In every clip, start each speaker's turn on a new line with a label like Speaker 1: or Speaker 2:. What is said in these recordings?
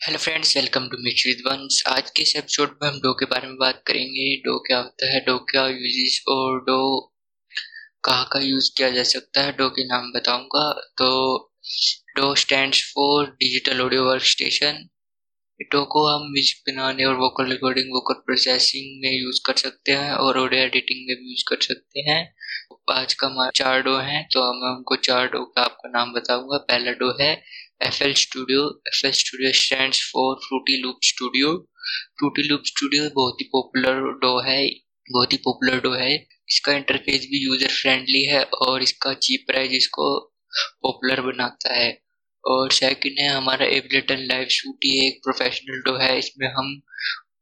Speaker 1: Hello friends, welcome to mitch with Vansh आज के इस एपिसोड में हम डो के बारे में बात करेंगे। डो क्या होता है, डो क्या यूजेस और डो कहाँ का यूज़ किया जा सकता है, डो के नाम बताऊँगा। तो डो stands for digital audio workstation डो को हम म्यूज़िक बनाने और वोकल रिकॉर्डिंग वोकल प्रोसेसिंग में यूज़ कर सकते हैं और ऑडियो एडिटिंग में भी यूज़ कर सकते हैं। आज का हमारा चार डो है तो मैं उनको चार डो का आपका नाम बताऊँगा। पहला डो है FL Studio FL Studio stands for Fruity Loop Studio. Fruity Loop Studio बहुत ही पॉपुलर डो है बहुत ही पॉपुलर डो है। इसका इंटरफेस भी यूज़र फ्रेंडली है और इसका चीप प्राइस इसको पॉपुलर बनाता है। और सेकंड है हमारा एबलेटन लाइव शूट ये एक प्रोफेशनल डो है। इसमें हम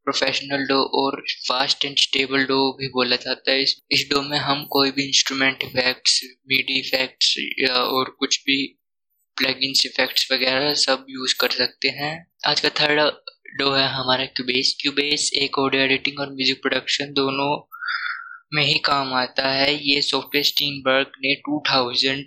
Speaker 1: प्रोफेशनल डो और फास्ट एंड स्टेबल डो भी बोला जाता है। इस, इस डो में हम कोई भी इंस्ट्रूमेंट इफेक्ट्स मीडी इफेक्ट्स या और कुछ भी प्लगइन्स इफेक्ट्स वगैरह सब यूज़ कर सकते हैं। आज का थर्ड डो है हमारा क्यूबेस क्यूबेस एक ऑडियो एडिटिंग और म्यूज़िक प्रोडक्शन दोनों में ही काम आता है। ये सॉफ्टवेयर स्टीनबर्ग ने 2000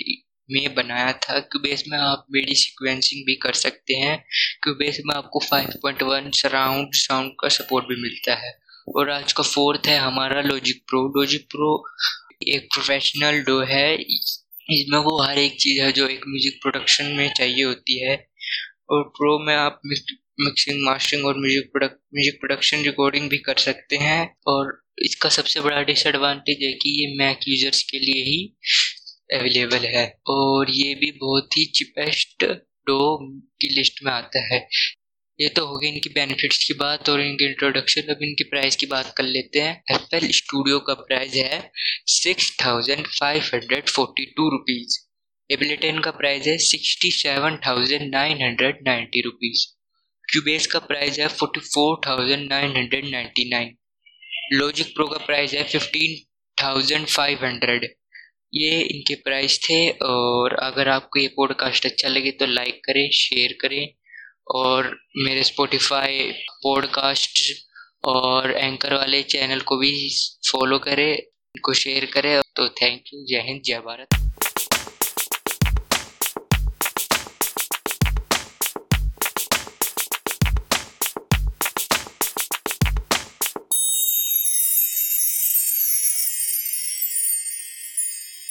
Speaker 1: में बनाया था। क्यूबेस में आप मेडी सिक्वेंसिंग भी कर सकते हैं। क्यूबेस में आपको 5.1 सराउंड साउंड का सपोर्ट भी मिलता है। और आज का फोर्थ है हमारा लॉजिक प्रो लॉजिक प्रो एक प्रोफेशनल डो है। इसमें वो हर एक चीज़ है जो एक म्यूज़िक प्रोडक्शन में चाहिए होती है। और प्रो में आप मिक्सिंग मास्टरिंग और music product music production recording भी कर सकते हैं। और इसका सबसे बड़ा डिसएडवांटेज है कि ये मैक यूज़र्स के लिए ही अवेलेबल है। और ये भी बहुत ही चिपेस्ट डो की लिस्ट में आता है। ये तो हो गई इनकी बेनिफिट्स की बात और इनके इंट्रोडक्शन अब इनकी प्राइस की बात कर लेते हैं। एप्पल स्टूडियो का प्राइस है six thousand five hundred forty two rupees Ableton का प्राइस है sixty seven thousand nine hundred ninety rupees Cubase का प्राइस है forty four thousand nine hundred ninety nine Logic Pro का प्राइस है fifteen thousand five hundred ये इनके price थे और अगर आपको ये पॉडकास्ट अच्छा लगे तो लाइक करें शेयर करें। और मेरे स्पोटिफाई पॉडकास्ट और एंकर वाले चैनल को भी फॉलो करें, इनको शेयर करें। तो थैंक यू जय हिंद, जय भारत।